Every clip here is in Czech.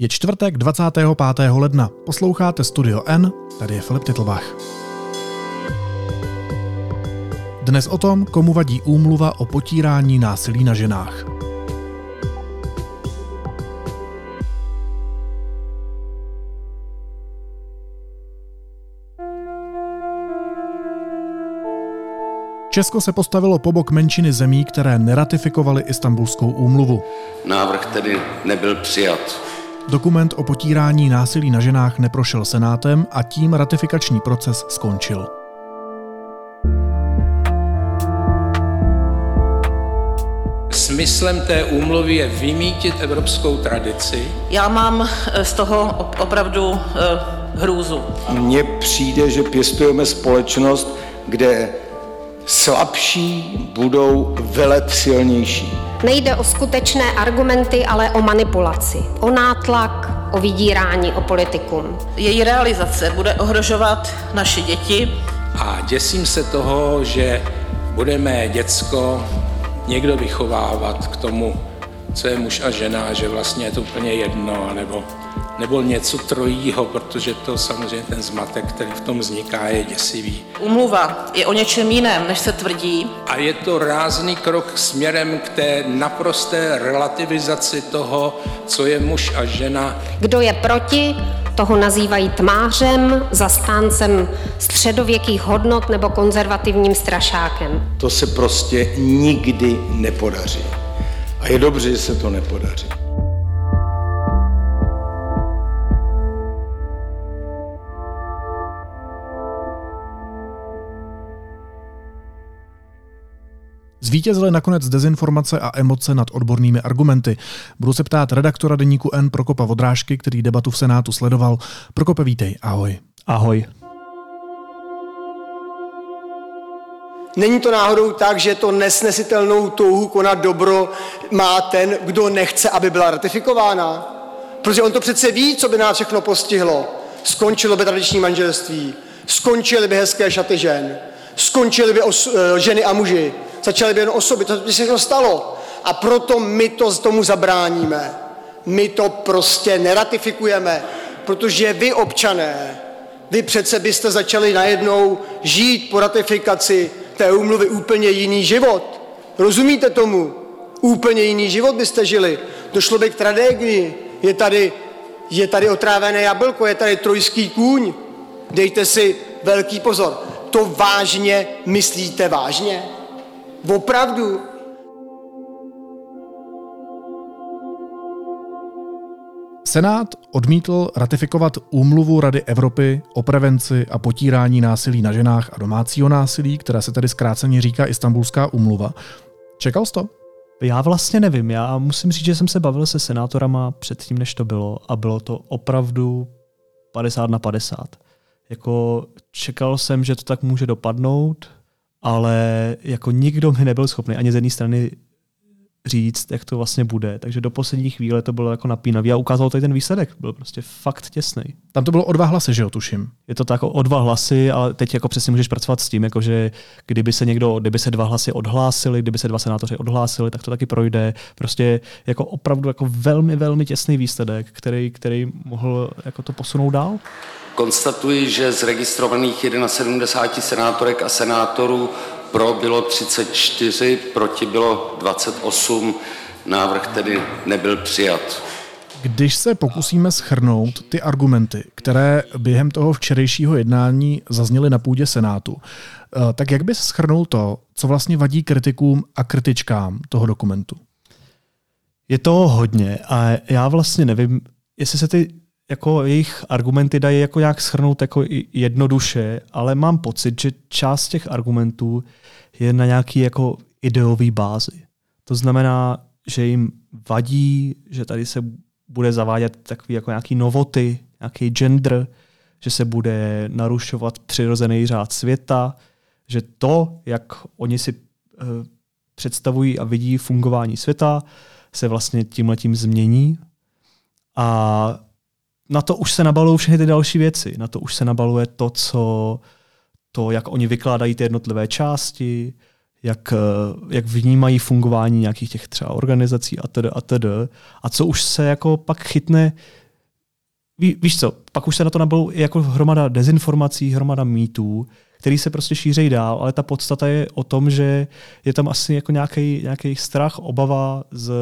Je čtvrtek 25. ledna. Posloucháte Studio N, tady je Filip Titlbach. Dnes o tom, komu vadí úmluva o potírání násilí na ženách. Česko se postavilo po bok menšiny zemí, které neratifikovaly Istanbulskou úmluvu. Návrh tedy nebyl přijat. Dokument o potírání násilí na ženách neprošel Senátem a tím ratifikační proces skončil. Smyslem té úmluvy je vymítit evropskou tradici. Já mám eh, z toho opravdu eh, hrůzu. Mně přijde, že pěstujeme společnost, kde slabší budou velet silnější. Nejde o skutečné argumenty, ale o manipulaci, o nátlak, o vydírání, o politikum. Její realizace bude ohrožovat naše děti. A děsím se toho, že budeme děcko někdo vychovávat k tomu, co je muž a žena, že vlastně je to úplně jedno, nebo nebo něco trojího, protože to samozřejmě ten zmatek, který v tom vzniká, je děsivý. Umluva je o něčem jiném, než se tvrdí. A je to rázný krok směrem k té naprosté relativizaci toho, co je muž a žena. Kdo je proti, toho nazývají tmářem, zastáncem středověkých hodnot nebo konzervativním strašákem. To se prostě nikdy nepodaří. A je dobře, že se to nepodaří. Zvítězily nakonec dezinformace a emoce nad odbornými argumenty. Budu se ptát redaktora deníku N Prokopa Vodrážky, který debatu v Senátu sledoval. Prokope, vítej, ahoj. Ahoj. Není to náhodou tak, že to nesnesitelnou touhu konat dobro má ten, kdo nechce, aby byla ratifikována? Protože on to přece ví, co by nás všechno postihlo. Skončilo by tradiční manželství, skončily by hezké šaty žen, skončily by os- eh, ženy a muži, začaly by jen osoby, to by se všechno stalo. A proto my to tomu zabráníme. My to prostě neratifikujeme, protože vy občané, vy přece byste začali najednou žít po ratifikaci té úmluvy úplně jiný život. Rozumíte tomu? Úplně jiný život byste žili. Došlo by k tragédii. Je tady, je tady otrávené jablko, je tady trojský kůň. Dejte si velký pozor. To vážně myslíte vážně? Opravdu? Senát odmítl ratifikovat úmluvu Rady Evropy o prevenci a potírání násilí na ženách a domácího násilí, která se tedy zkráceně říká Istanbulská úmluva. Čekal jsi to? Já vlastně nevím. Já musím říct, že jsem se bavil se senátorama předtím, než to bylo a bylo to opravdu 50 na 50. Jako čekal jsem, že to tak může dopadnout, ale jako nikdo mi nebyl schopný ani z jedné strany říct, jak to vlastně bude. Takže do poslední chvíle to bylo jako napínavý a ukázalo tady ten výsledek. Byl prostě fakt těsný. Tam to bylo o dva hlasy, že jo, tuším. Je to tak o dva hlasy, ale teď jako přesně můžeš pracovat s tím, jako že kdyby se někdo, kdyby se dva hlasy odhlásili, kdyby se dva senátoři odhlásili, tak to taky projde. Prostě jako opravdu jako velmi, velmi těsný výsledek, který, který mohl jako to posunout dál. Konstatuji, že z registrovaných 71 senátorek a senátorů pro bylo 34, proti bylo 28. Návrh tedy nebyl přijat. Když se pokusíme schrnout ty argumenty, které během toho včerejšího jednání zazněly na půdě Senátu, eh, tak jak bys schrnul to, co vlastně vadí kritikům a kritičkám toho dokumentu? Je to hodně a já vlastně nevím, jestli se ty jako jejich argumenty dají jako nějak schrnout jako jednoduše, ale mám pocit, že část těch argumentů je na nějaký jako ideový bázi. To znamená, že jim vadí, že tady se bude zavádět takový jako nějaký novoty, nějaký gender, že se bude narušovat přirozený řád světa, že to, jak oni si uh, představují a vidí fungování světa, se vlastně tímhletím změní. A na to už se nabalují všechny ty další věci. Na to už se nabaluje to, co to, jak oni vykládají ty jednotlivé části, jak, jak vnímají fungování nějakých těch třeba organizací a tedy a tedy. A co už se jako pak chytne ví, víš co, pak už se na to nabil jako hromada dezinformací, hromada mýtů, který se prostě šíří dál, ale ta podstata je o tom, že je tam asi jako nějaký strach, obava z,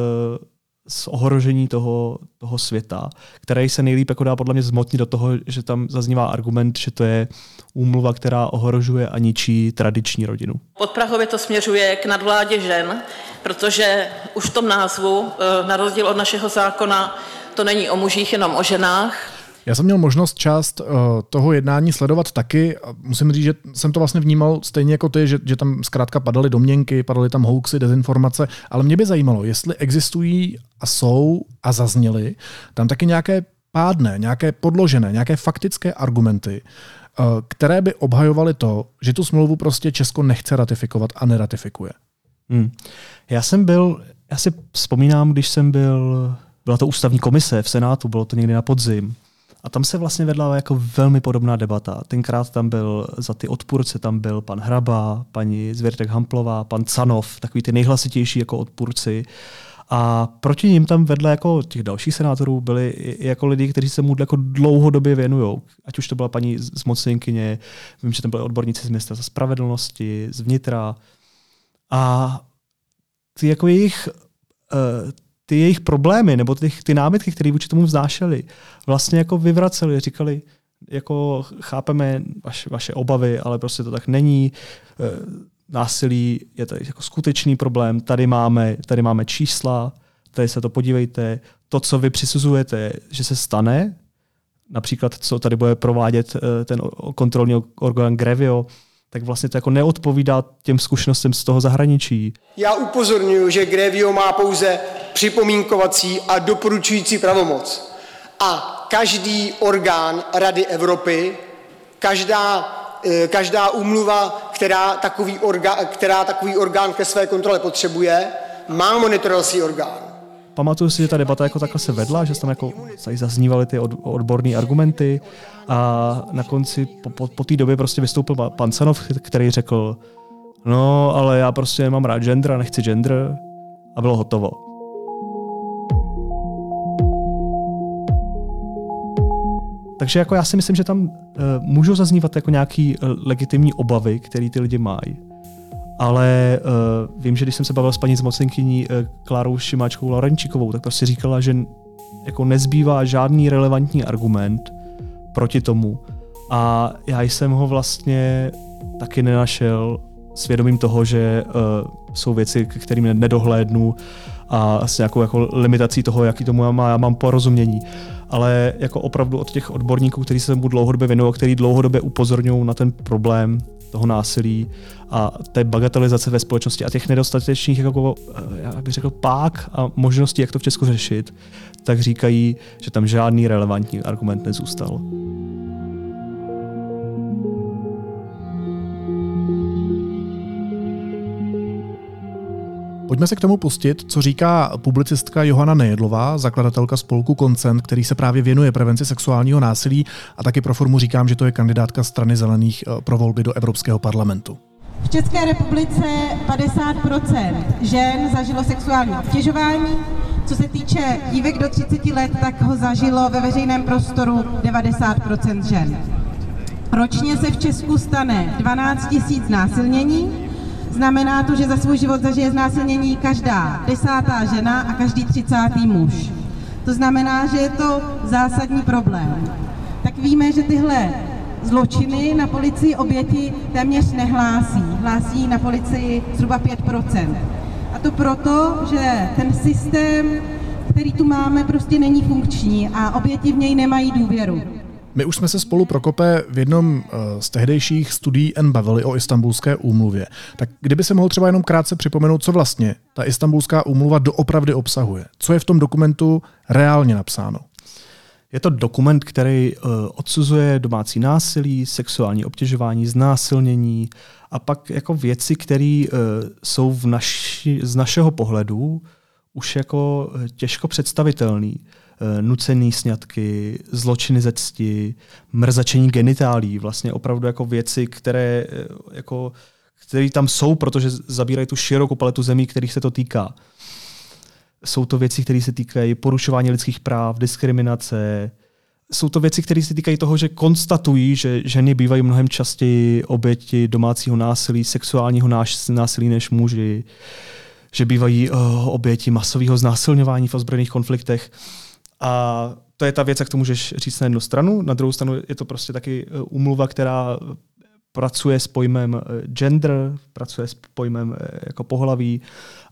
z ohrožení toho, toho světa, který se nejlíp jako dá podle mě zmotnit do toho, že tam zaznívá argument, že to je úmluva, která ohrožuje a ničí tradiční rodinu. Pod Prahově to směřuje k nadvládě žen, protože už v tom názvu, eh, na rozdíl od našeho zákona, to není o mužích, jenom o ženách. Já jsem měl možnost část uh, toho jednání sledovat taky. Musím říct, že jsem to vlastně vnímal stejně jako ty, že, že tam zkrátka padaly domněnky, padaly tam hoaxy, dezinformace, ale mě by zajímalo, jestli existují a jsou a zazněly tam taky nějaké pádné, nějaké podložené, nějaké faktické argumenty, uh, které by obhajovaly to, že tu smlouvu prostě Česko nechce ratifikovat a neratifikuje. Hmm. Já jsem byl, já si vzpomínám, když jsem byl, byla to ústavní komise v Senátu, bylo to někdy na podzim, a tam se vlastně vedla jako velmi podobná debata. Tenkrát tam byl za ty odpůrce, tam byl pan Hraba, paní Zvěrtek Hamplová, pan Canov, takový ty nejhlasitější jako odpůrci. A proti ním tam vedle jako těch dalších senátorů byli jako lidi, kteří se mu jako dlouhodobě věnují. Ať už to byla paní zmocněnkyně, vím, že tam byli odborníci z města za spravedlnosti, z vnitra. A ty jako jejich uh, ty jejich problémy nebo ty, ty námitky, které vůči tomu vznášeli, vlastně jako vyvraceli, říkali, jako chápeme vaše, vaše obavy, ale prostě to tak není. E, násilí je tady jako skutečný problém. Tady máme, tady máme čísla, tady se to podívejte. To, co vy přisuzujete, že se stane, například co tady bude provádět e, ten kontrolní orgán Grevio, tak vlastně to jako neodpovídá těm zkušenostem z toho zahraničí. Já upozorňuji, že Grevio má pouze připomínkovací a doporučující pravomoc. A každý orgán Rady Evropy, každá, eh, každá úmluva, která takový, orgán, která takový orgán ke své kontrole potřebuje, má monitorovací orgán. Pamatuju si, že ta debata jako takhle se vedla, že tam jako zaznívaly ty odborné argumenty a na konci po, po, po té době prostě vystoupil pan Sanov, který řekl, no ale já prostě nemám rád gender a nechci gender a bylo hotovo. Takže jako já si myslím, že tam uh, můžou zaznívat jako nějaký uh, legitimní obavy, které ty lidi mají. Ale uh, vím, že když jsem se bavil s paní zmocenkyní uh, Klárou Šimáčkou Laurenčíkovou, tak prostě říkala, že jako nezbývá žádný relevantní argument proti tomu. A já jsem ho vlastně taky nenašel svědomím toho, že uh, jsou věci, k kterým nedohlédnu a s nějakou jako limitací toho, jaký tomu já, má, já mám porozumění. Ale jako opravdu od těch odborníků, kteří se mu dlouhodobě věnují, kteří dlouhodobě upozorňují na ten problém toho násilí a té bagatelizace ve společnosti a těch nedostatečných, jako, eh, já bych řekl, pák a možností, jak to v Česku řešit, tak říkají, že tam žádný relevantní argument nezůstal. Pojďme se k tomu pustit, co říká publicistka Johana Nejedlová, zakladatelka spolku Koncent, který se právě věnuje prevenci sexuálního násilí a taky pro formu říkám, že to je kandidátka strany zelených eh, pro volby do Evropského parlamentu. V České republice 50% žen zažilo sexuální obtěžování. Co se týče dívek do 30 let, tak ho zažilo ve veřejném prostoru 90% žen. Ročně se v Česku stane 12 000 násilnění, Znamená to, že za svůj život zažije znásilnění každá desátá žena a každý třicátý muž. To znamená, že je to zásadní problém. Tak víme, že tyhle zločiny na policii oběti téměř nehlásí. Hlásí na policii zhruba 5% A to proto, že ten systém, který tu máme, prostě není funkční a oběti v něj nemají důvěru. My už jsme se spolu Prokope v jednom eh, z tehdejších studií N bavili o istambulské úmluvě. Tak kdyby se mohl třeba jenom krátce připomenout, co vlastně ta istambulská úmluva doopravdy obsahuje. Co je v tom dokumentu reálně napsáno? Je to dokument, který uh, odsuzuje domácí násilí, sexuální obtěžování, znásilnění a pak jako věci, které uh, jsou v naši, z našeho pohledu už jako těžko představitelné. Eh, nucený sňatky, zločiny ze cti, mrzačení genitálí, vlastně opravdu jako věci, které eh, jako, které tam jsou, protože zabírají tu širokou paletu zemí, kterých se to týká. Jsou to věci, které se týkají porušování lidských práv, diskriminace, jsou to věci, které se týkají toho, že konstatují, že ženy bývají mnohem častěji oběti domácího násilí, sexuálního násilí než muži, že bývají uh, oběti masového znásilňování v ozbrojených konfliktech. A to je ta věc, jak to můžeš říct na jednu stranu. Na druhou stranu je to prostě taky umluva, která pracuje s pojmem eh, gender, pracuje s pojmem eh, jako pohlaví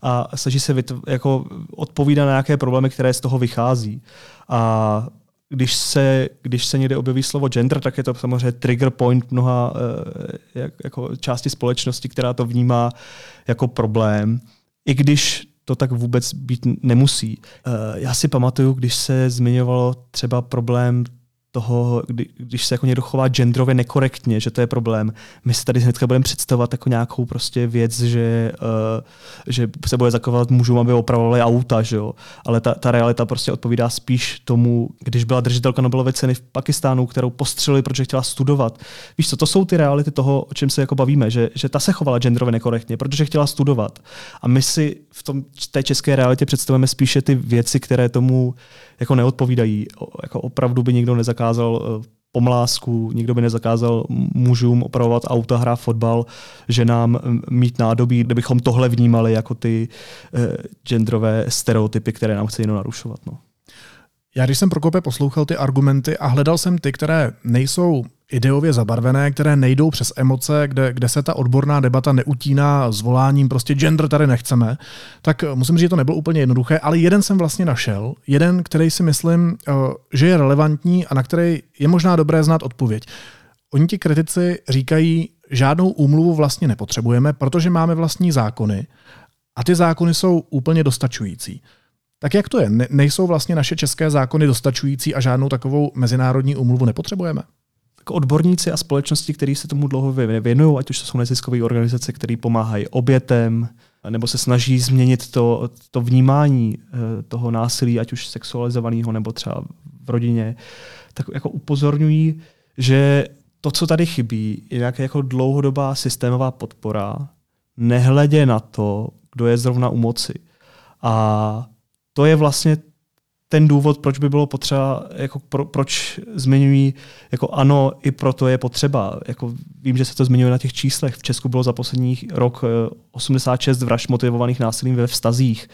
a snaží se vytv- jako odpovídat na nějaké problémy, které z toho vychází. A když se, když se někde objeví slovo gender, tak je to samozřejmě trigger point mnoha eh, jak, jako části společnosti, která to vnímá jako problém. I když to tak vůbec být nemusí. Já si pamatuju, když se zmiňovalo třeba problém toho, kdy, když se jako někdo chová genderově nekorektně, že to je problém. My si tady hnedka budeme představovat jako nějakou prostě věc, že, uh, že se bude zakovat mužům, aby opravovali auta, že jo? ale ta, ta realita prostě odpovídá spíš tomu, když byla držitelka Nobelovy ceny v Pakistánu, kterou postřelili, protože chtěla studovat. Víš co, to jsou ty reality toho, o čem se jako bavíme, že, že ta se chovala genderově nekorektně, protože chtěla studovat. A my si v tom, té české realitě představujeme spíše ty věci, které tomu jako neodpovídají. Jako opravdu by nikdo nezakázal eh, pomlásku, nikdo by nezakázal mužům opravovat auta, hrát fotbal, ženám mít nádobí, kdybychom tohle vnímali jako ty eh, genderové stereotypy, které nám chce jenom narušovat. No. Já když jsem Prokope poslouchal ty argumenty a hledal jsem ty, které nejsou ideově zabarvené, které nejdou přes emoce, kde, kde se ta odborná debata neutíná zvoláním prostě gender tady nechceme, tak musím říct, že to nebylo úplně jednoduché, ale jeden jsem vlastně našel, jeden, který si myslím, eh, že je relevantní a na který je možná dobré znát odpověď. Oni ti kritici říkají, žádnou úmluvu vlastně nepotřebujeme, protože máme vlastní zákony a ty zákony jsou úplně dostačující. Tak jak to je? Ne, nejsou vlastně naše české zákony dostačující a žádnou takovou mezinárodní umluvu nepotřebujeme? Odborníci a společnosti, kteří se tomu dlouhodobě věnují, ať už to jsou neziskové organizace, které pomáhají obětem, nebo se snaží změnit to, to vnímání eh, toho násilí, ať už sexualizovaného nebo třeba v rodině, tak jako upozorňují, že to, co tady chybí, je nějaká jako dlouhodobá systémová podpora, nehledě na to, kdo je zrovna u moci. A to je vlastně ten důvod, proč by bylo potřeba, jako pro, proč zmiňují, jako ano, i proto je potřeba. Jako vím, že se to zmiňuje na těch číslech. V Česku bylo za poslední rok 86 eh, vražd motivovaných násilím ve vztazích,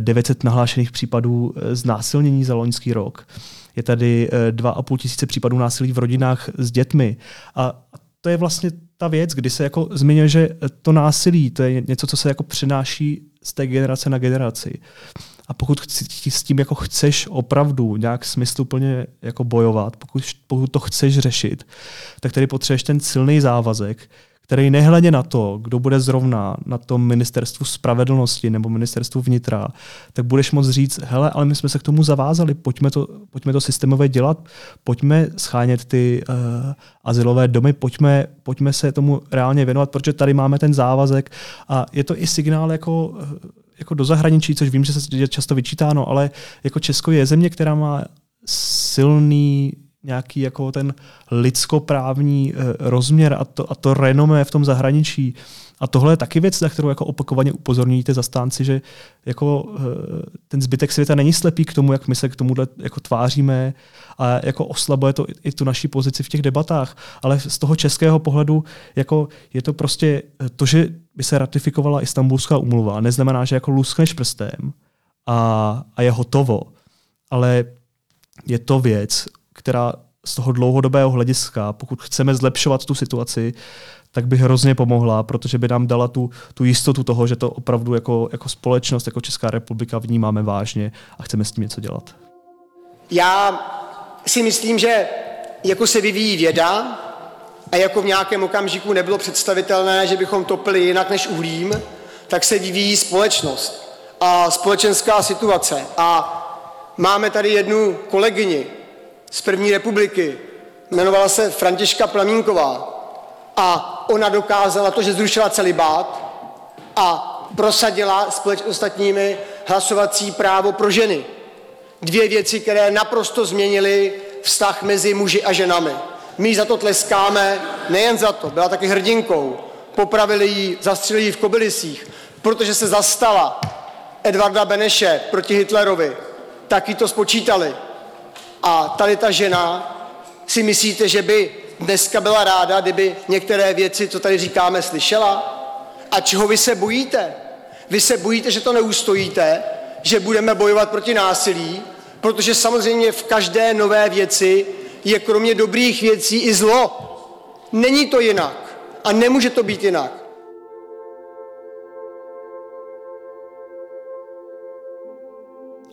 900 eh, nahlášených případů eh, znásilnění za loňský rok. Je tady 2,5 tisíce případů násilí v rodinách s dětmi. A to je vlastně ta věc, kdy se jako zmiňuje, že to násilí, to je něco, co se jako přináší z té generace na generaci. A pokud s tím jako chceš opravdu nějak smysluplně jako bojovat, pokud, pokud to chceš řešit, tak tady potřebuješ ten silný závazek, který nehledě na to, kdo bude zrovna na tom ministerstvu spravedlnosti nebo ministerstvu vnitra, tak budeš moct říct, hele, ale my jsme se k tomu zavázali, pojďme to, pojďme to systémově dělat, pojďme schánět ty uh, asilové domy, pojďme, pojďme se tomu reálně věnovat, protože tady máme ten závazek. A je to i signál jako uh, jako do zahraničí, což vím, že se je často vyčítáno, ale jako Česko je země, která má silný nějaký jako ten lidskoprávní eh, rozměr a to, a to renomé v tom zahraničí. A tohle je taky věc, na kterou jako opakovaně upozorňují zastánci, že jako eh, ten zbytek světa není slepý k tomu, jak my se k tomuhle jako tváříme a jako oslabuje to i tu naší pozici v těch debatách. Ale z toho českého pohledu jako je to prostě to, že by se ratifikovala Istanbulská umluva, neznamená, že jako luskneš prstem a, a je hotovo. Ale je to věc, která z toho dlouhodobého hlediska, pokud chceme zlepšovat tu situaci, tak by hrozně pomohla, protože by nám dala tu, tu jistotu toho, že to opravdu jako, jako společnost, jako Česká republika vnímáme vážně a chceme s tím něco dělat. Já si myslím, že jako se vyvíjí věda a jako v nějakém okamžiku nebylo představitelné, že bychom topili jinak než uhlím, tak se vyvíjí společnost a společenská situace. A máme tady jednu kolegyni z první republiky, jmenovala se Františka Plamínková a ona dokázala to, že zrušila celibát a prosadila společně s ostatními hlasovací právo pro ženy. Dvě věci, které naprosto změnily vztah mezi muži a ženami. My za to tleskáme, nejen za to, byla taky hrdinkou. Popravili ji, zastřelili ji v Kobylisích, protože se zastala Edvarda Beneše proti Hitlerovi. Taky to spočítali. A tady ta žena si myslíte, že by dneska byla ráda, kdyby některé věci, co tady říkáme, slyšela? A čeho vy se bojíte? Vy se bojíte, že to neustojíte, že budeme bojovat proti násilí, protože samozřejmě v každé nové věci je kromě dobrých věcí i zlo. Není to jinak a nemůže to být jinak.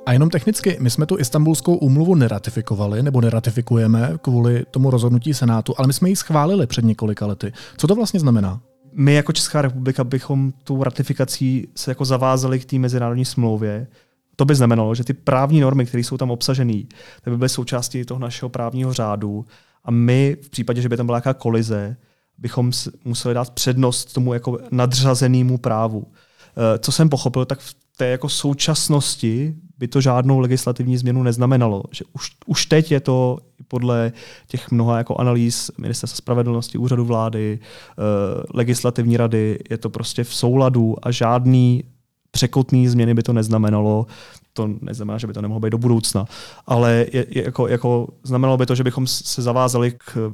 A jenom technicky, my jsme tu istambulskou úmluvu neratifikovali nebo neratifikujeme kvůli tomu rozhodnutí Senátu, ale my jsme ji schválili před několika lety. Co to vlastně znamená? My jako Česká republika bychom tu ratifikací se jako zavázali k té mezinárodní smlouvě. To by znamenalo, že ty právní normy, které jsou tam obsažené, by byly součástí toho našeho právního řádu a my v případě, že by tam byla nějaká kolize, bychom museli dát přednost tomu jako nadřazenému právu. Eh, co jsem pochopil, tak v té jako současnosti by to žádnou legislativní změnu neznamenalo. Že už, už teď je to podle těch mnoha jako analýz Ministerstva spravedlnosti, úřadu vlády, eh, legislativní rady, je to prostě v souladu a žádný překotný změny by to neznamenalo. To neznamená, že by to nemohlo být do budoucna, ale je, je jako, jako znamenalo by to, že bychom se zavázali k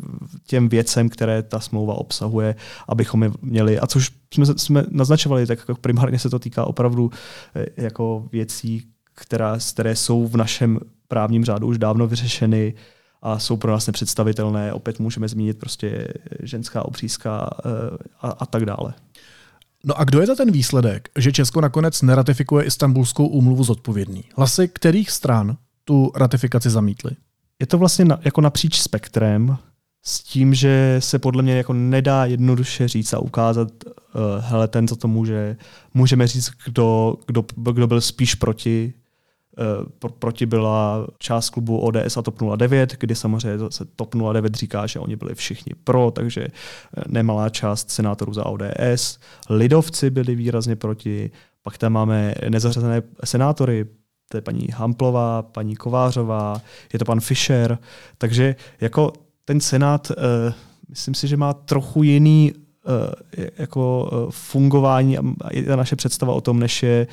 těm věcem, které ta smlouva obsahuje, abychom je měli. A což jsme, jsme naznačovali, tak jako primárně se to týká opravdu eh, jako věcí, která, které jsou v našem právním řádu už dávno vyřešeny a jsou pro nás nepředstavitelné. Opět můžeme zmínit prostě ženská obřízka eh, a, a tak dále. No a kdo je za ten výsledek, že Česko nakonec neratifikuje Istanbulskou úmluvu zodpovědný? Hlasy kterých stran tu ratifikaci zamítly? Je to vlastně na, jako napříč spektrem s tím, že se podle mě jako nedá jednoduše říct a ukázat, uh, hele, ten, co to může, můžeme říct, kdo, kdo, kdo byl spíš proti, proti byla část klubu ODS a TOP 09, kdy samozřejmě se TOP 09 říká, že oni byli všichni pro, takže eh, nemalá část senátorů za ODS. Lidovci byli výrazně proti, pak tam máme nezařazené senátory, to je paní Hamplová, paní Kovářová, je to pan Fischer, takže jako ten senát, uh, myslím si, že má trochu jiný uh, jako uh, fungování a ta naše představa o tom, než je,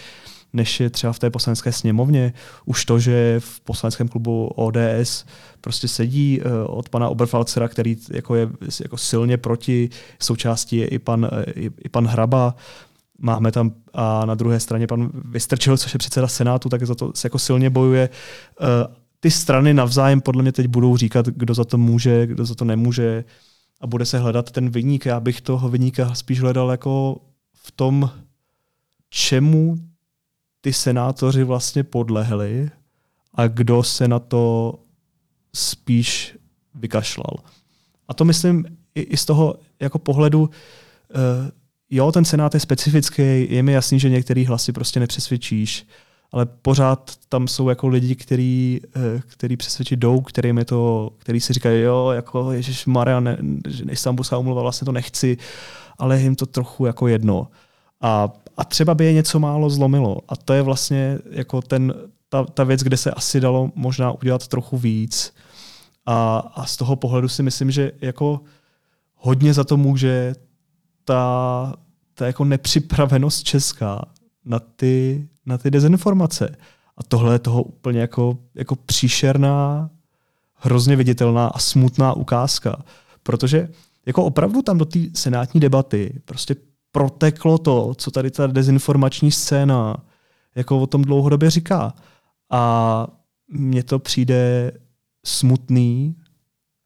než je třeba v té poslanecké sněmovně. Už to, že v poslaneckém klubu ODS prostě sedí uh, od pana Oberfalcera, který jako je jako silně proti, součástí je i pan, i, i pan Hraba, Máme tam a na druhé straně pan Vystrčil, což je předseda Senátu, tak za to se jako silně bojuje ty strany navzájem podle mě teď budou říkat, kdo za to může, kdo za to nemůže a bude se hledat ten vyník. Já bych toho vyníka spíš hledal jako v tom, čemu ty senátoři vlastně podlehli a kdo se na to spíš vykašlal. A to myslím i, i z toho jako pohledu, uh, jo, ten senát je specifický, je mi jasný, že některý hlasy prostě nepřesvědčíš, ale pořád tam jsou jako lidi, který, eh, který přesvědčit jdou, kterým je to, který si říkají, jo, jako Ježíš Maria, ne, Istanbulská umluva, vlastně to nechci, ale jim to trochu jako jedno. A, a třeba by je něco málo zlomilo. A to je vlastně jako ten, ta, ta věc, kde se asi dalo možná udělat trochu víc. A, a z toho pohledu si myslím, že jako hodně za to může ta, ta jako nepřipravenost česká na ty, na ty dezinformace. A tohle je toho úplně jako, jako příšerná, hrozně viditelná a smutná ukázka. Protože jako opravdu tam do té senátní debaty prostě proteklo to, co tady ta dezinformační scéna jako o tom dlouhodobě říká. A mně to přijde smutný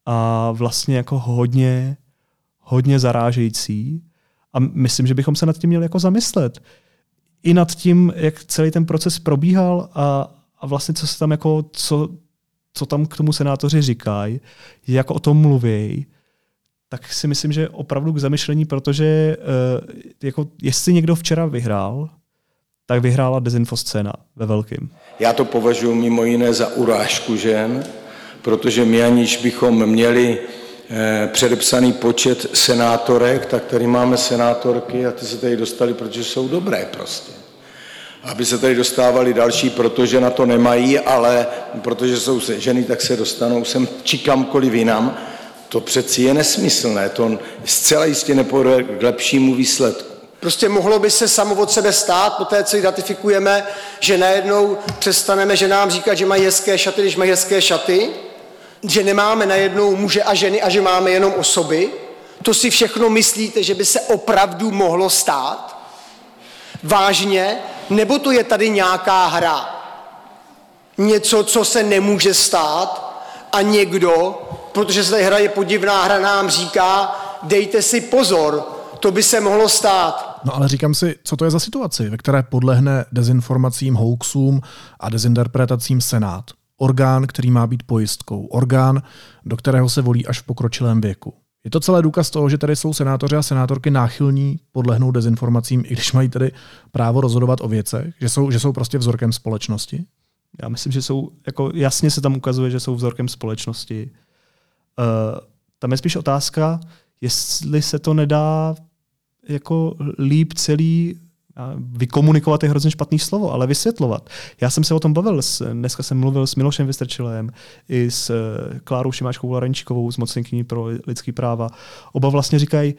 a vlastně jako hodně, hodně zarážející. A myslím, že bychom se nad tím měli jako zamyslet i nad tím, jak celý ten proces probíhal a, a vlastně co se tam jako, co, co tam k tomu senátoři říkají, jak o tom mluví, tak si myslím, že opravdu k zamyšlení, protože uh, jako jestli někdo včera vyhrál, tak vyhrála dezinfoscéna ve velkým. Já to považuji mimo jiné za urážku žen, protože my aniž bychom měli Eh, předepsaný počet senátorek, tak tady máme senátorky a ty se tady dostali, protože jsou dobré prostě. Aby se tady dostávali další, protože na to nemají, ale protože jsou ženy, tak se dostanou sem či kamkoliv jinam. To přeci je nesmyslné, to zcela jistě nepovede k lepšímu výsledku. Prostě mohlo by se samo od sebe stát, po té, co ji ratifikujeme, že najednou přestaneme ženám říkat, že mají hezké šaty, když mají hezké šaty, že nemáme najednou muže a ženy a že máme jenom osoby. To si všechno myslíte, že by se opravdu mohlo stát? Vážně? Nebo to je tady nějaká hra? Něco, co se nemůže stát a někdo, protože se tady hraje podivná hra, nám říká, dejte si pozor, to by se mohlo stát. No ale říkám si, co to je za situaci, ve které podlehne dezinformacím, hoaxům a dezinterpretacím Senát. Orgán, který má být pojistkou. Orgán, do kterého se volí až v pokročilém věku. Je to celé důkaz toho, že tady jsou senátoři a senátorky náchylní podlehnout dezinformacím, i když mají tedy právo rozhodovat o věcech, že jsou, že jsou prostě vzorkem společnosti? Já myslím, že jsou, jako jasně se tam ukazuje, že jsou vzorkem společnosti. Uh, tam je spíš otázka, jestli se to nedá jako líp celý vykomunikovat je hrozně špatný slovo, ale vysvětlovat. Já jsem se o tom bavil, dneska jsem mluvil s Milošem Vystrčilem i s eh, Klárou Šimáčkou Larenčíkovou z Mocněnkyní pro lidský práva. Oba vlastně říkají,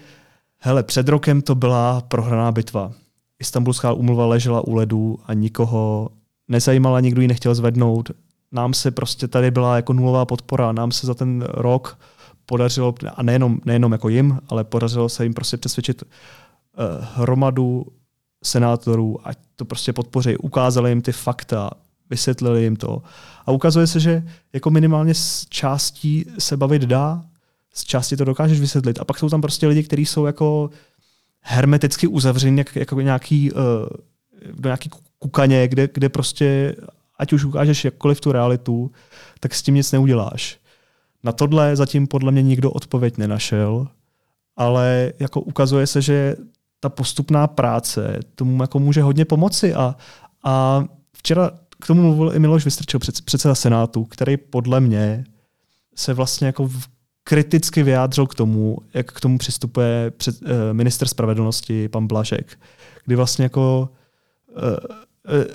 hele, před rokem to byla prohraná bitva. Istanbulská umluva ležela u ledu a nikoho nezajímala, nikdo ji nechtěl zvednout. Nám se prostě tady byla jako nulová podpora, nám se za ten rok podařilo, a nejenom, nejenom jako jim, ale podařilo se jim prostě přesvědčit uh, hromadu senátorů, ať to prostě podpoří, ukázali jim ty fakta, vysvětlili jim to. A ukazuje se, že jako minimálně s částí se bavit dá, s částí to dokážeš vysvětlit. A pak jsou tam prostě lidi, kteří jsou jako hermeticky uzavření jak, jako nějaký, uh, do nějaký kukaně, kde, kde prostě, ať už ukážeš jakkoliv tu realitu, tak s tím nic neuděláš. Na tohle zatím podle mě nikdo odpověď nenašel, ale jako ukazuje se, že ta postupná práce tomu jako může hodně pomoci. A, a včera k tomu mluvil i Miloš Vystrčil, předseda Senátu, který podle mě se vlastně jako kriticky vyjádřil k tomu, jak k tomu přistupuje uh, minister spravedlnosti, pan Blažek, kdy vlastně jako uh,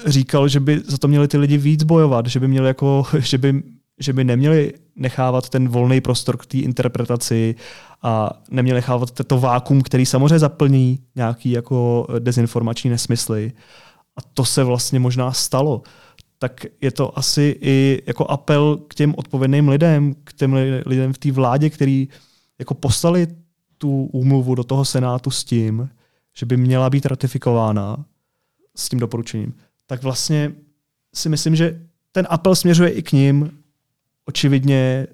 říkal, že by za to měli ty lidi víc bojovat, že by měli jako, že by že by neměli nechávat ten volný prostor k té interpretaci a neměli nechávat to vákum, který samozřejmě zaplní nějaký jako dezinformační nesmysly. A to se vlastně možná stalo. Tak je to asi i jako apel k těm odpovědným lidem, k těm lidem v té vládě, který jako poslali tu úmluvu do toho senátu s tím, že by měla být ratifikována s tím doporučením. Tak vlastně si myslím, že ten apel směřuje i k ním, očividně,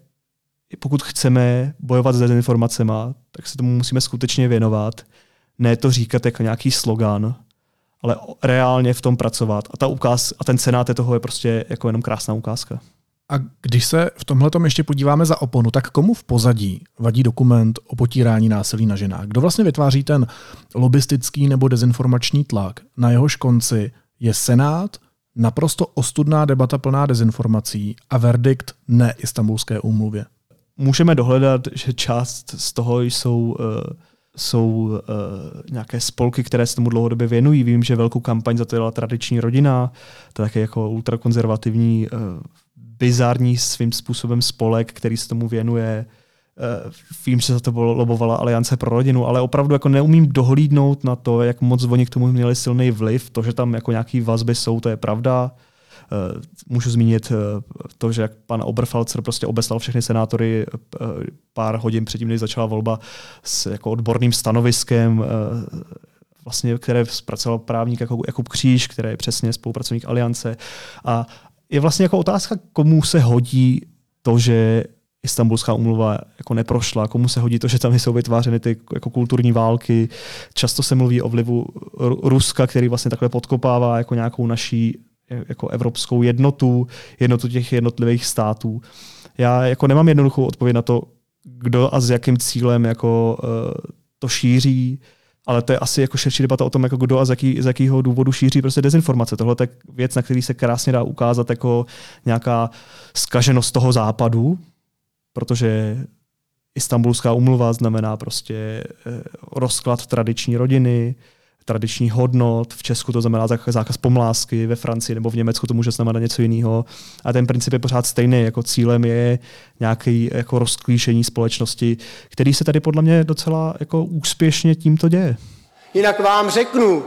pokud chceme bojovat s dezinformacemi, tak se tomu musíme skutečně věnovat. Ne to říkat jako nějaký slogan, ale reálně v tom pracovat. A, ta ukáz, a ten senát toho je prostě jako jenom krásná ukázka. A když se v tomhle ještě podíváme za oponu, tak komu v pozadí vadí dokument o potírání násilí na ženách? Kdo vlastně vytváří ten lobistický nebo dezinformační tlak? Na jehož konci je Senát, Naprosto ostudná debata plná dezinformací a verdikt ne istambulské úmluvě. Můžeme dohledat, že část z toho jsou uh, jsou uh, nějaké spolky, které se tomu dlouhodobě věnují. Vím, že velkou kampaň za to dělala tradiční rodina, to je také jako ultrakonzervativní, uh, bizarní svým způsobem spolek, který se tomu věnuje. Uh, vím, že za to lobovala Aliance pro rodinu, ale opravdu jako neumím dohlídnout na to, jak moc oni k tomu měli silný vliv. To, že tam jako nějaký vazby jsou, to je pravda. Uh, můžu zmínit uh, to, že jak pan Oberfalzer prostě obeslal všechny senátory pár hodin předtím, než začala volba s jako odborným stanoviskem, vlastně, které zpracoval právník jako Jakub Kříž, který je přesně spolupracovník Aliance. A je vlastně jako otázka, komu se hodí to, že Istanbulská umluva jako neprošla, komu se hodí to, že tam jsou vytvářeny ty jako kulturní války. Často se mluví o vlivu Ruska, který vlastně takhle podkopává jako nějakou naší jako evropskou jednotu, jednotu těch jednotlivých států. Já jako nemám jednoduchou odpověď na to, kdo a s jakým cílem jako uh, to šíří, ale to je asi jako širší debata o tom, jako kdo a z, jaký, z jakého důvodu šíří prostě dezinformace. Tohle je věc, na který se krásně dá ukázat jako nějaká skaženost toho západu, protože Istanbulská umluva znamená prostě eh, rozklad tradiční rodiny, tradiční hodnot. V Česku to znamená zákaz pomlásky, ve Francii nebo v Německu to může znamenat něco jiného. A ten princip je pořád stejný. Jako cílem je nějaké jako rozklíšení společnosti, který se tady podle mě docela jako úspěšně tímto děje. Jinak vám řeknu,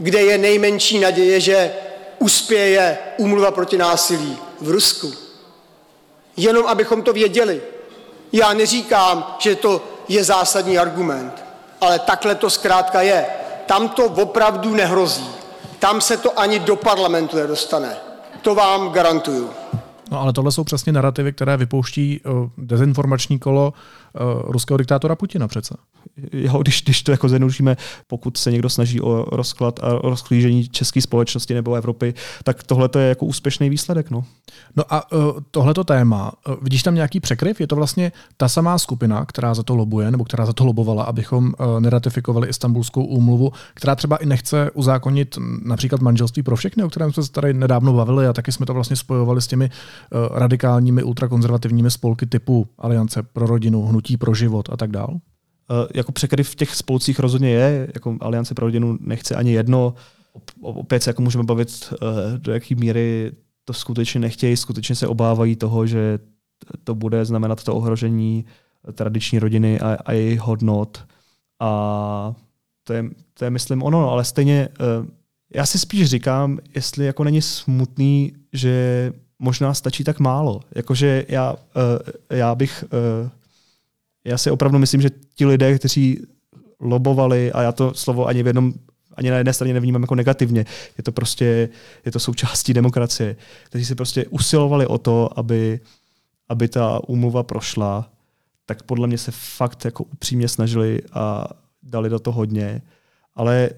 kde je nejmenší naděje, že uspěje úmluva proti násilí v Rusku. Jenom abychom to věděli. Já neříkám, že to je zásadní argument, ale takhle to zkrátka je. Tam to opravdu nehrozí. Tam se to ani do parlamentu nedostane. To vám garantuju. No ale tohle jsou přesně narrativy, které vypouští uh, dezinformační kolo uh, ruského diktátora Putina přece. Jo, když, když to jako zjednodušíme, pokud se někdo snaží o rozklad a rozklížení české společnosti nebo Evropy, tak tohle je jako úspěšný výsledek. No, no a uh, tohleto téma, uh, vidíš tam nějaký překryv? Je to vlastně ta samá skupina, která za to lobuje, nebo která za to lobovala, abychom uh, neratifikovali Istanbulskou úmluvu, která třeba i nechce uzákonit například manželství pro všechny, o kterém jsme se tady nedávno bavili a taky jsme to vlastně spojovali s těmi uh, radikálními ultrakonzervativními spolky typu Aliance pro rodinu, Hnutí pro život a tak dále? Eh, jako překryv v těch spolcích rozhodně je, jako Aliance pro rodinu nechce ani jedno. Opět se jako můžeme bavit, eh, do jaké míry to skutečně nechtějí, skutečně se obávají toho, že to bude znamenat to ohrožení tradiční rodiny a, a jejich hodnot. A to je, to je, myslím, ono, no, ale stejně eh, já si spíš říkám, jestli jako není smutný, že možná stačí tak málo. Jakože já, já bych já si opravdu myslím, že ti lidé, kteří lobovali, a já to slovo ani v jednom ani na jedné straně nevnímám jako negativně. Je to prostě, je to součástí demokracie, kteří si prostě usilovali o to, aby, aby ta úmluva prošla, tak podle mě se fakt jako upřímně snažili a dali do toho hodně. Ale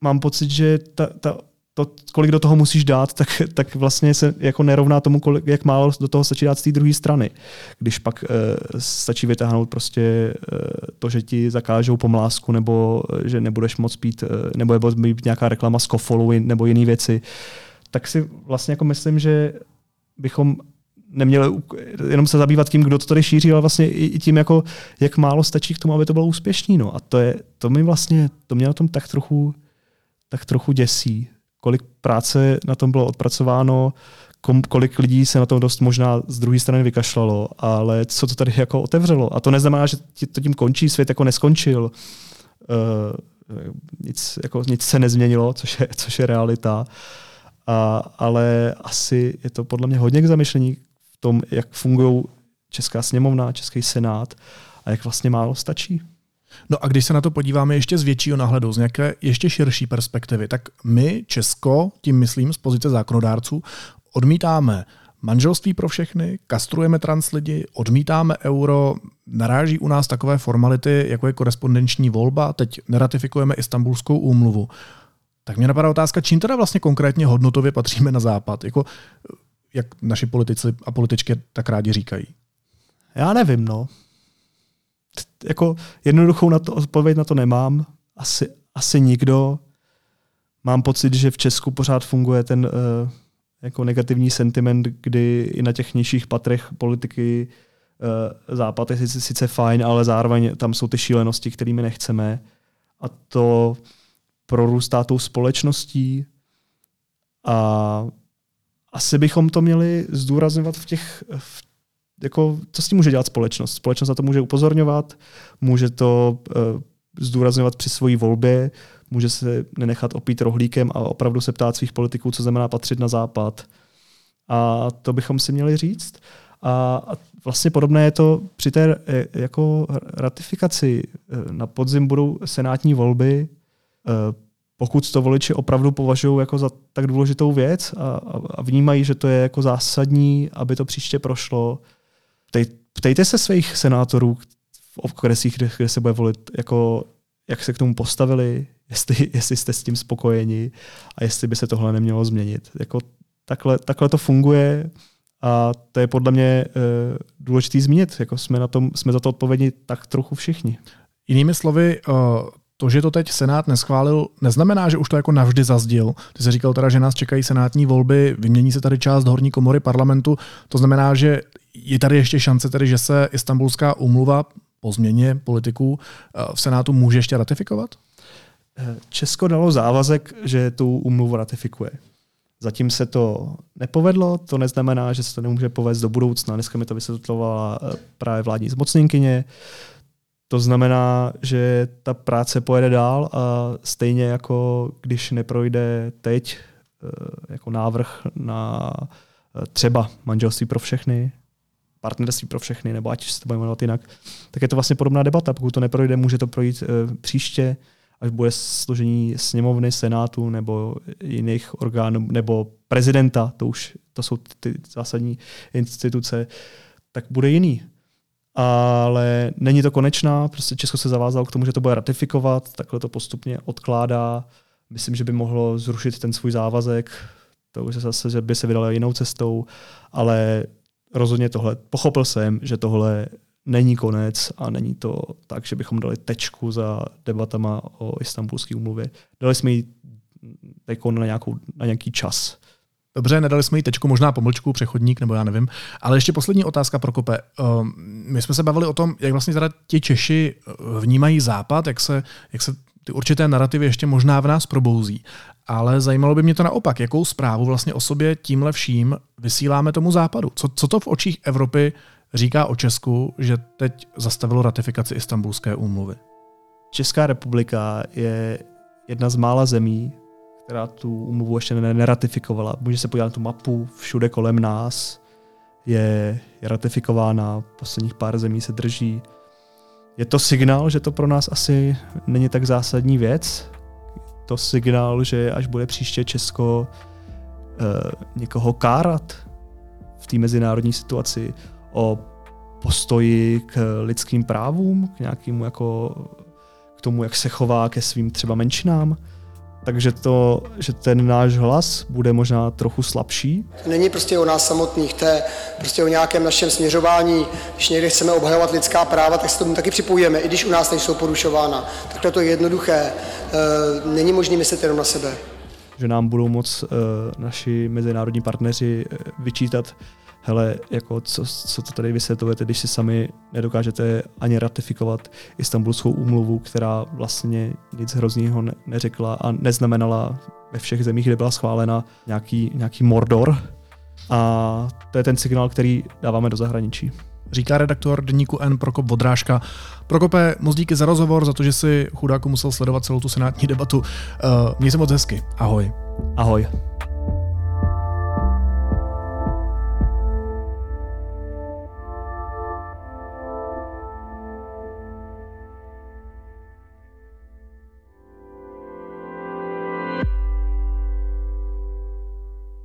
mám pocit, že ta, ta to, kolik do toho musíš dát, tak, tak vlastně se jako nerovná tomu, kolik, jak málo do toho stačí dát z té druhé strany. Když pak uh, stačí vytáhnout prostě uh, to, že ti zakážou pomlásku, nebo uh, že nebudeš moc pít, uh, nebo je být nějaká reklama z kofolu nebo jiné věci, tak si vlastně jako myslím, že bychom neměli jenom se zabývat tím, kdo to tady šíří, ale vlastně i tím, jako, jak málo stačí k tomu, aby to bylo úspěšný. No. A to, je, to mi vlastně, to mě na tom tak trochu, tak trochu děsí kolik práce na tom bylo odpracováno, kom, kolik lidí se na to dost možná z druhé strany vykašlalo, ale co to tady jako otevřelo. A to neznamená, že to tím končí, svět jako neskončil. Uh, nic, jako, nic se nezměnilo, což je, což je realita. A, ale asi je to podle mě hodně k zamyšlení v tom, jak fungují Česká sněmovna, Český senát a jak vlastně málo stačí. No a když se na to podíváme ještě z většího náhledu, z nějaké ještě širší perspektivy, tak my, Česko, tím myslím z pozice zákonodárců, odmítáme manželství pro všechny, kastrujeme trans lidi, odmítáme euro, naráží u nás takové formality, jako je korespondenční volba, teď neratifikujeme istambulskou úmluvu. Tak mě napadá otázka, čím teda vlastně konkrétně hodnotově patříme na západ? Jako, jak naši politici a političky tak rádi říkají. Já nevím, no jako jednoduchou na to, odpověď na to nemám. Asi, asi nikdo. Mám pocit, že v Česku pořád funguje ten uh, jako negativní sentiment, kdy i na těch nižších patrech politiky uh, západ je sice, sice fajn, ale zároveň tam jsou ty šílenosti, kterými nechceme. A to prorůstá tou společností a asi bychom to měli zdůrazňovat v těch, v jako, co s tím může dělat společnost? Společnost na to může upozorňovat, může to uh, zdůrazňovat při své volbě, může se nenechat opít rohlíkem a opravdu se ptát svých politiků, co znamená patřit na západ. A to bychom si měli říct. A, vlastně podobné je to při té e, jako ratifikaci. E, na podzim budou senátní volby. Pokud to voliči opravdu považují jako za tak důležitou věc a, a vnímají, že to je jako zásadní, aby to příště prošlo, Ptej, ptejte se svých senátorů v okresích, kde, kde se bude volit, jako, jak se k tomu postavili, jestli, jestli jste s tím spokojeni a jestli by se tohle nemělo změnit. Jako, takhle, takhle to funguje a to je podle mě e, důležitý zmínit. Jako jsme, na tom, jsme za to odpovědní tak trochu všichni. Jinými slovy, uh to, že to teď Senát neschválil, neznamená, že už to jako navždy zazdil. Ty jsi říkal teda, že nás čekají senátní volby, vymění se tady část horní komory parlamentu. To znamená, že je tady ještě šance tedy, že se Istanbulská umluva po změně politiků eh, v Senátu může ještě ratifikovat? Česko dalo závazek, že tu umluvu ratifikuje. Zatím se to nepovedlo, to neznamená, že se to nemůže povést do budoucna. Dneska mi to vysvětlovala eh, právě vládní zmocněnkyně To znamená, že ta práce pojede dál a stejně jako když neprojde teď eh, jako návrh na eh, třeba manželství pro všechny, partnerství pro všechny, nebo ať se to bude jmenovat jinak, tak je to vlastně podobná debata. Pokud to neprojde, může to projít eh, příště, až bude složení sněmovny, senátu nebo jiných orgánů, nebo prezidenta, to už to jsou ty zásadní instituce, tak bude jiný ale není to konečná, prostě Česko se zavázalo k tomu, že to bude ratifikovat, takhle to postupně odkládá. Myslím, že by mohlo zrušit ten svůj závazek, to už je zase, že by se vydalo jinou cestou, ale rozhodně tohle, pochopil jsem, že tohle není konec a není to tak, že bychom dali tečku za debatama o istambulské úmluvě. Dali jsme ji na, nějakou, na nějaký čas. Dobře, nedali jsme jí tečku, možná pomlčku, přechodník, nebo já nevím. Ale ještě poslední otázka pro Kope. Ehm, my jsme se bavili o tom, jak vlastně teda ti Češi eh, vnímají Západ, jak se, jak se ty určité narrativy ještě možná v nás probouzí. Ale zajímalo by mě to naopak, jakou zprávu vlastně o sobě tímhle vším vysíláme tomu západu. Co, co to v očích Evropy říká o Česku, že teď zastavilo ratifikaci Istanbulské úmluvy? Česká republika je jedna z mála zemí, která tu umluvu ještě neratifikovala. Může se podívat na tu mapu, všude kolem nás je, je ratifikována, posledních pár zemí se drží. Je to signál, že to pro nás asi není tak zásadní věc. Je to signál, že až bude příště Česko eh, někoho kárat v té mezinárodní situaci o postoji k lidským právům, k nějakému jako k tomu, jak se chová ke svým třeba menšinám, takže to, že ten náš hlas bude možná trochu slabší. Není prostě o nás samotných, to je prostě o nějakém našem směřování. Když někde chceme obhajovat lidská práva, tak se tomu taky připojíme, i když u nás nejsou porušována. Takhle to je jednoduché. E, není možné myslet jenom na sebe. Že nám budou moc e, naši mezinárodní partneři e, vyčítat hele, jako co, co to tady vysvětlujete, když si sami nedokážete ani ratifikovat Istanbulskou úmluvu, která vlastně nic hroznýho ne- neřekla a neznamenala ve všech zemích, kde byla schválena nějaký, nějaký mordor. A to je ten signál, který dáváme do zahraničí. Říká redaktor deníku N Prokop Vodrážka. Prokope, moc díky za rozhovor, za to, že si chudáku musel sledovat celou tu senátní debatu. Uh, měj se moc hezky. Ahoj. Ahoj.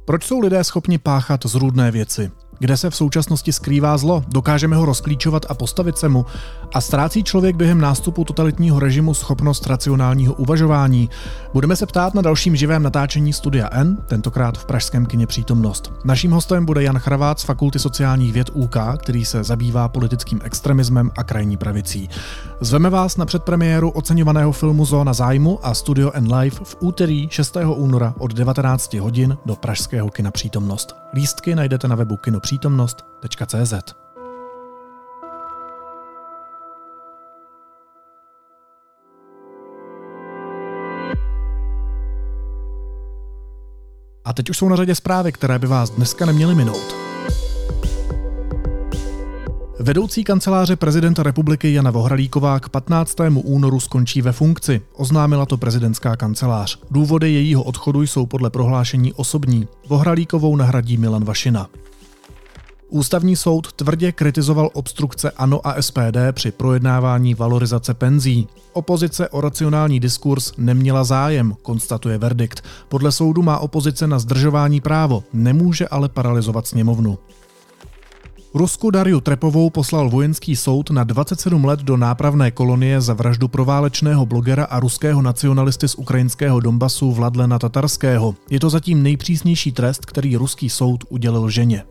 Proč jsou lidé schopni páchat zrůdné věci? Kde se v současnosti skrývá zlo? Dokážeme ho rozklíčovat a postavit se mu? A ztrácí člověk během nástupu totalitního režimu schopnost racionálního uvažování? Budeme se ptát na dalším živém natáčení Studia N, tentokrát v pražském kině Přítomnost. Naším hostem bude Jan Chravát z Fakulty sociálních věd UK, který se zabývá politickým extremismem a krajní pravicí. Zveme vás na předpremiéru oceňovaného filmu Zóna zájmu a Studio N Live v úterý 6. února od 19 hodin do pražského kina Přítomnost. Lístky najdete na webu kino přítomnost.cz. A teď už jsou na řadě zprávy, které by vás dneska neměly minout. Vedoucí kanceláře prezidenta republiky Jana Vohralíková k 15. únoru skončí ve funkci, oznámila to prezidentská kancelář. Důvody jejího odchodu jsou podle prohlášení osobní. Vohralíkovou nahradí Milan Vašina. Ústavní soud tvrdě kritizoval obstrukce ANO a SPD při projednávání valorizace penzí. Opozice o racionální diskurs neměla zájem, konstatuje verdikt. Podle soudu má opozice na zdržování právo, nemůže ale paralizovat sněmovnu. Rusku Dariu Trepovou poslal vojenský soud na 27 let do nápravné kolonie za vraždu proválečného blogera a ruského nacionalisty z ukrajinského Donbasu Vladlena Tatarského. Je to zatím nejpřísnější trest, který ruský soud udělil ženě.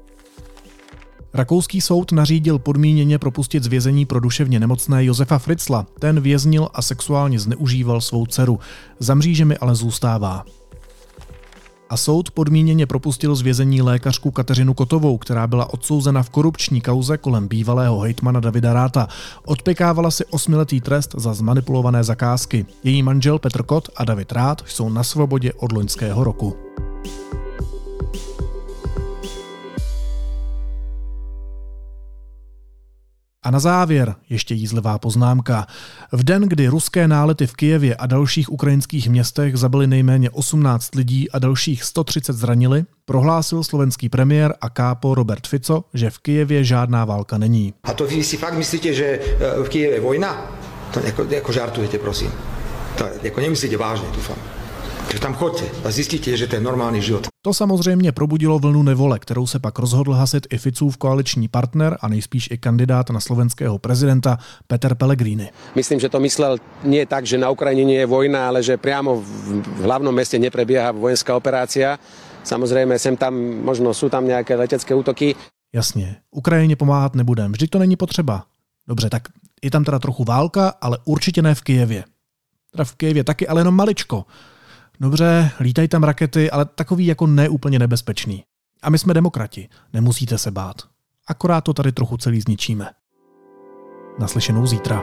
Rakouský soud nařídil podmíněně propustit z vězení pro duševně nemocné Josefa Fritzla. Ten věznil a sexuálně zneužíval svou dceru. Za mřížemi ale zůstává. A soud podmíněně propustil z vězení lékařku Kateřinu Kotovou, která byla odsouzena v korupční kauze kolem bývalého hejtmana Davida Ráta. Odpekávala si osmiletý trest za zmanipulované zakázky. Její manžel Petr Kot a David Rát jsou na svobodě od loňského roku. A na závěr ještě jízlivá poznámka. V den, kdy ruské nálety v Kijevě a dalších ukrajinských městech zabili nejméně 18 lidí a dalších 130 zranili, prohlásil slovenský premiér a kápo Robert Fico, že v Kijevě žádná válka není. A to vy si fakt myslíte, že e, v Kijevě je vojna? To jako, jako žartujete, prosím. To jako nemyslíte vážně, doufám. Takže tam chodte a zjistíte, že to je normální život. To samozřejmě probudilo vlnu nevole, kterou se pak rozhodl hasit i Ficův koaliční partner a nejspíš i kandidát na slovenského prezidenta Peter Pellegrini. Myslím, že to myslel nie tak, že na Ukrajině je vojna, ale že priamo v hlavnom meste neprebieha vojenská operácia. Samozřejmě sem tam, možno jsou tam nějaké letecké útoky. Jasně, Ukrajině pomáhat nebudem, vždyť to není potřeba. Dobře, tak je tam teda trochu válka, ale určitě ne v Kijevě. Teda v Kijevě taky, ale jenom maličko. Dobře, lítají tam rakety, ale takový jako neúplně nebezpečný. A my jsme demokrati, nemusíte se bát. Akorát to tady trochu celý zničíme. Naslyšenou zítra.